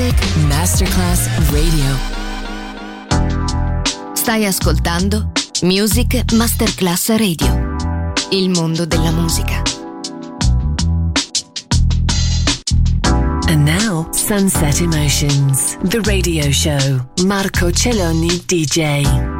Music Masterclass Radio. Stai ascoltando Music Masterclass Radio. Il mondo della musica. And now, Sunset Emotions, the radio show. Marco Celloni DJ.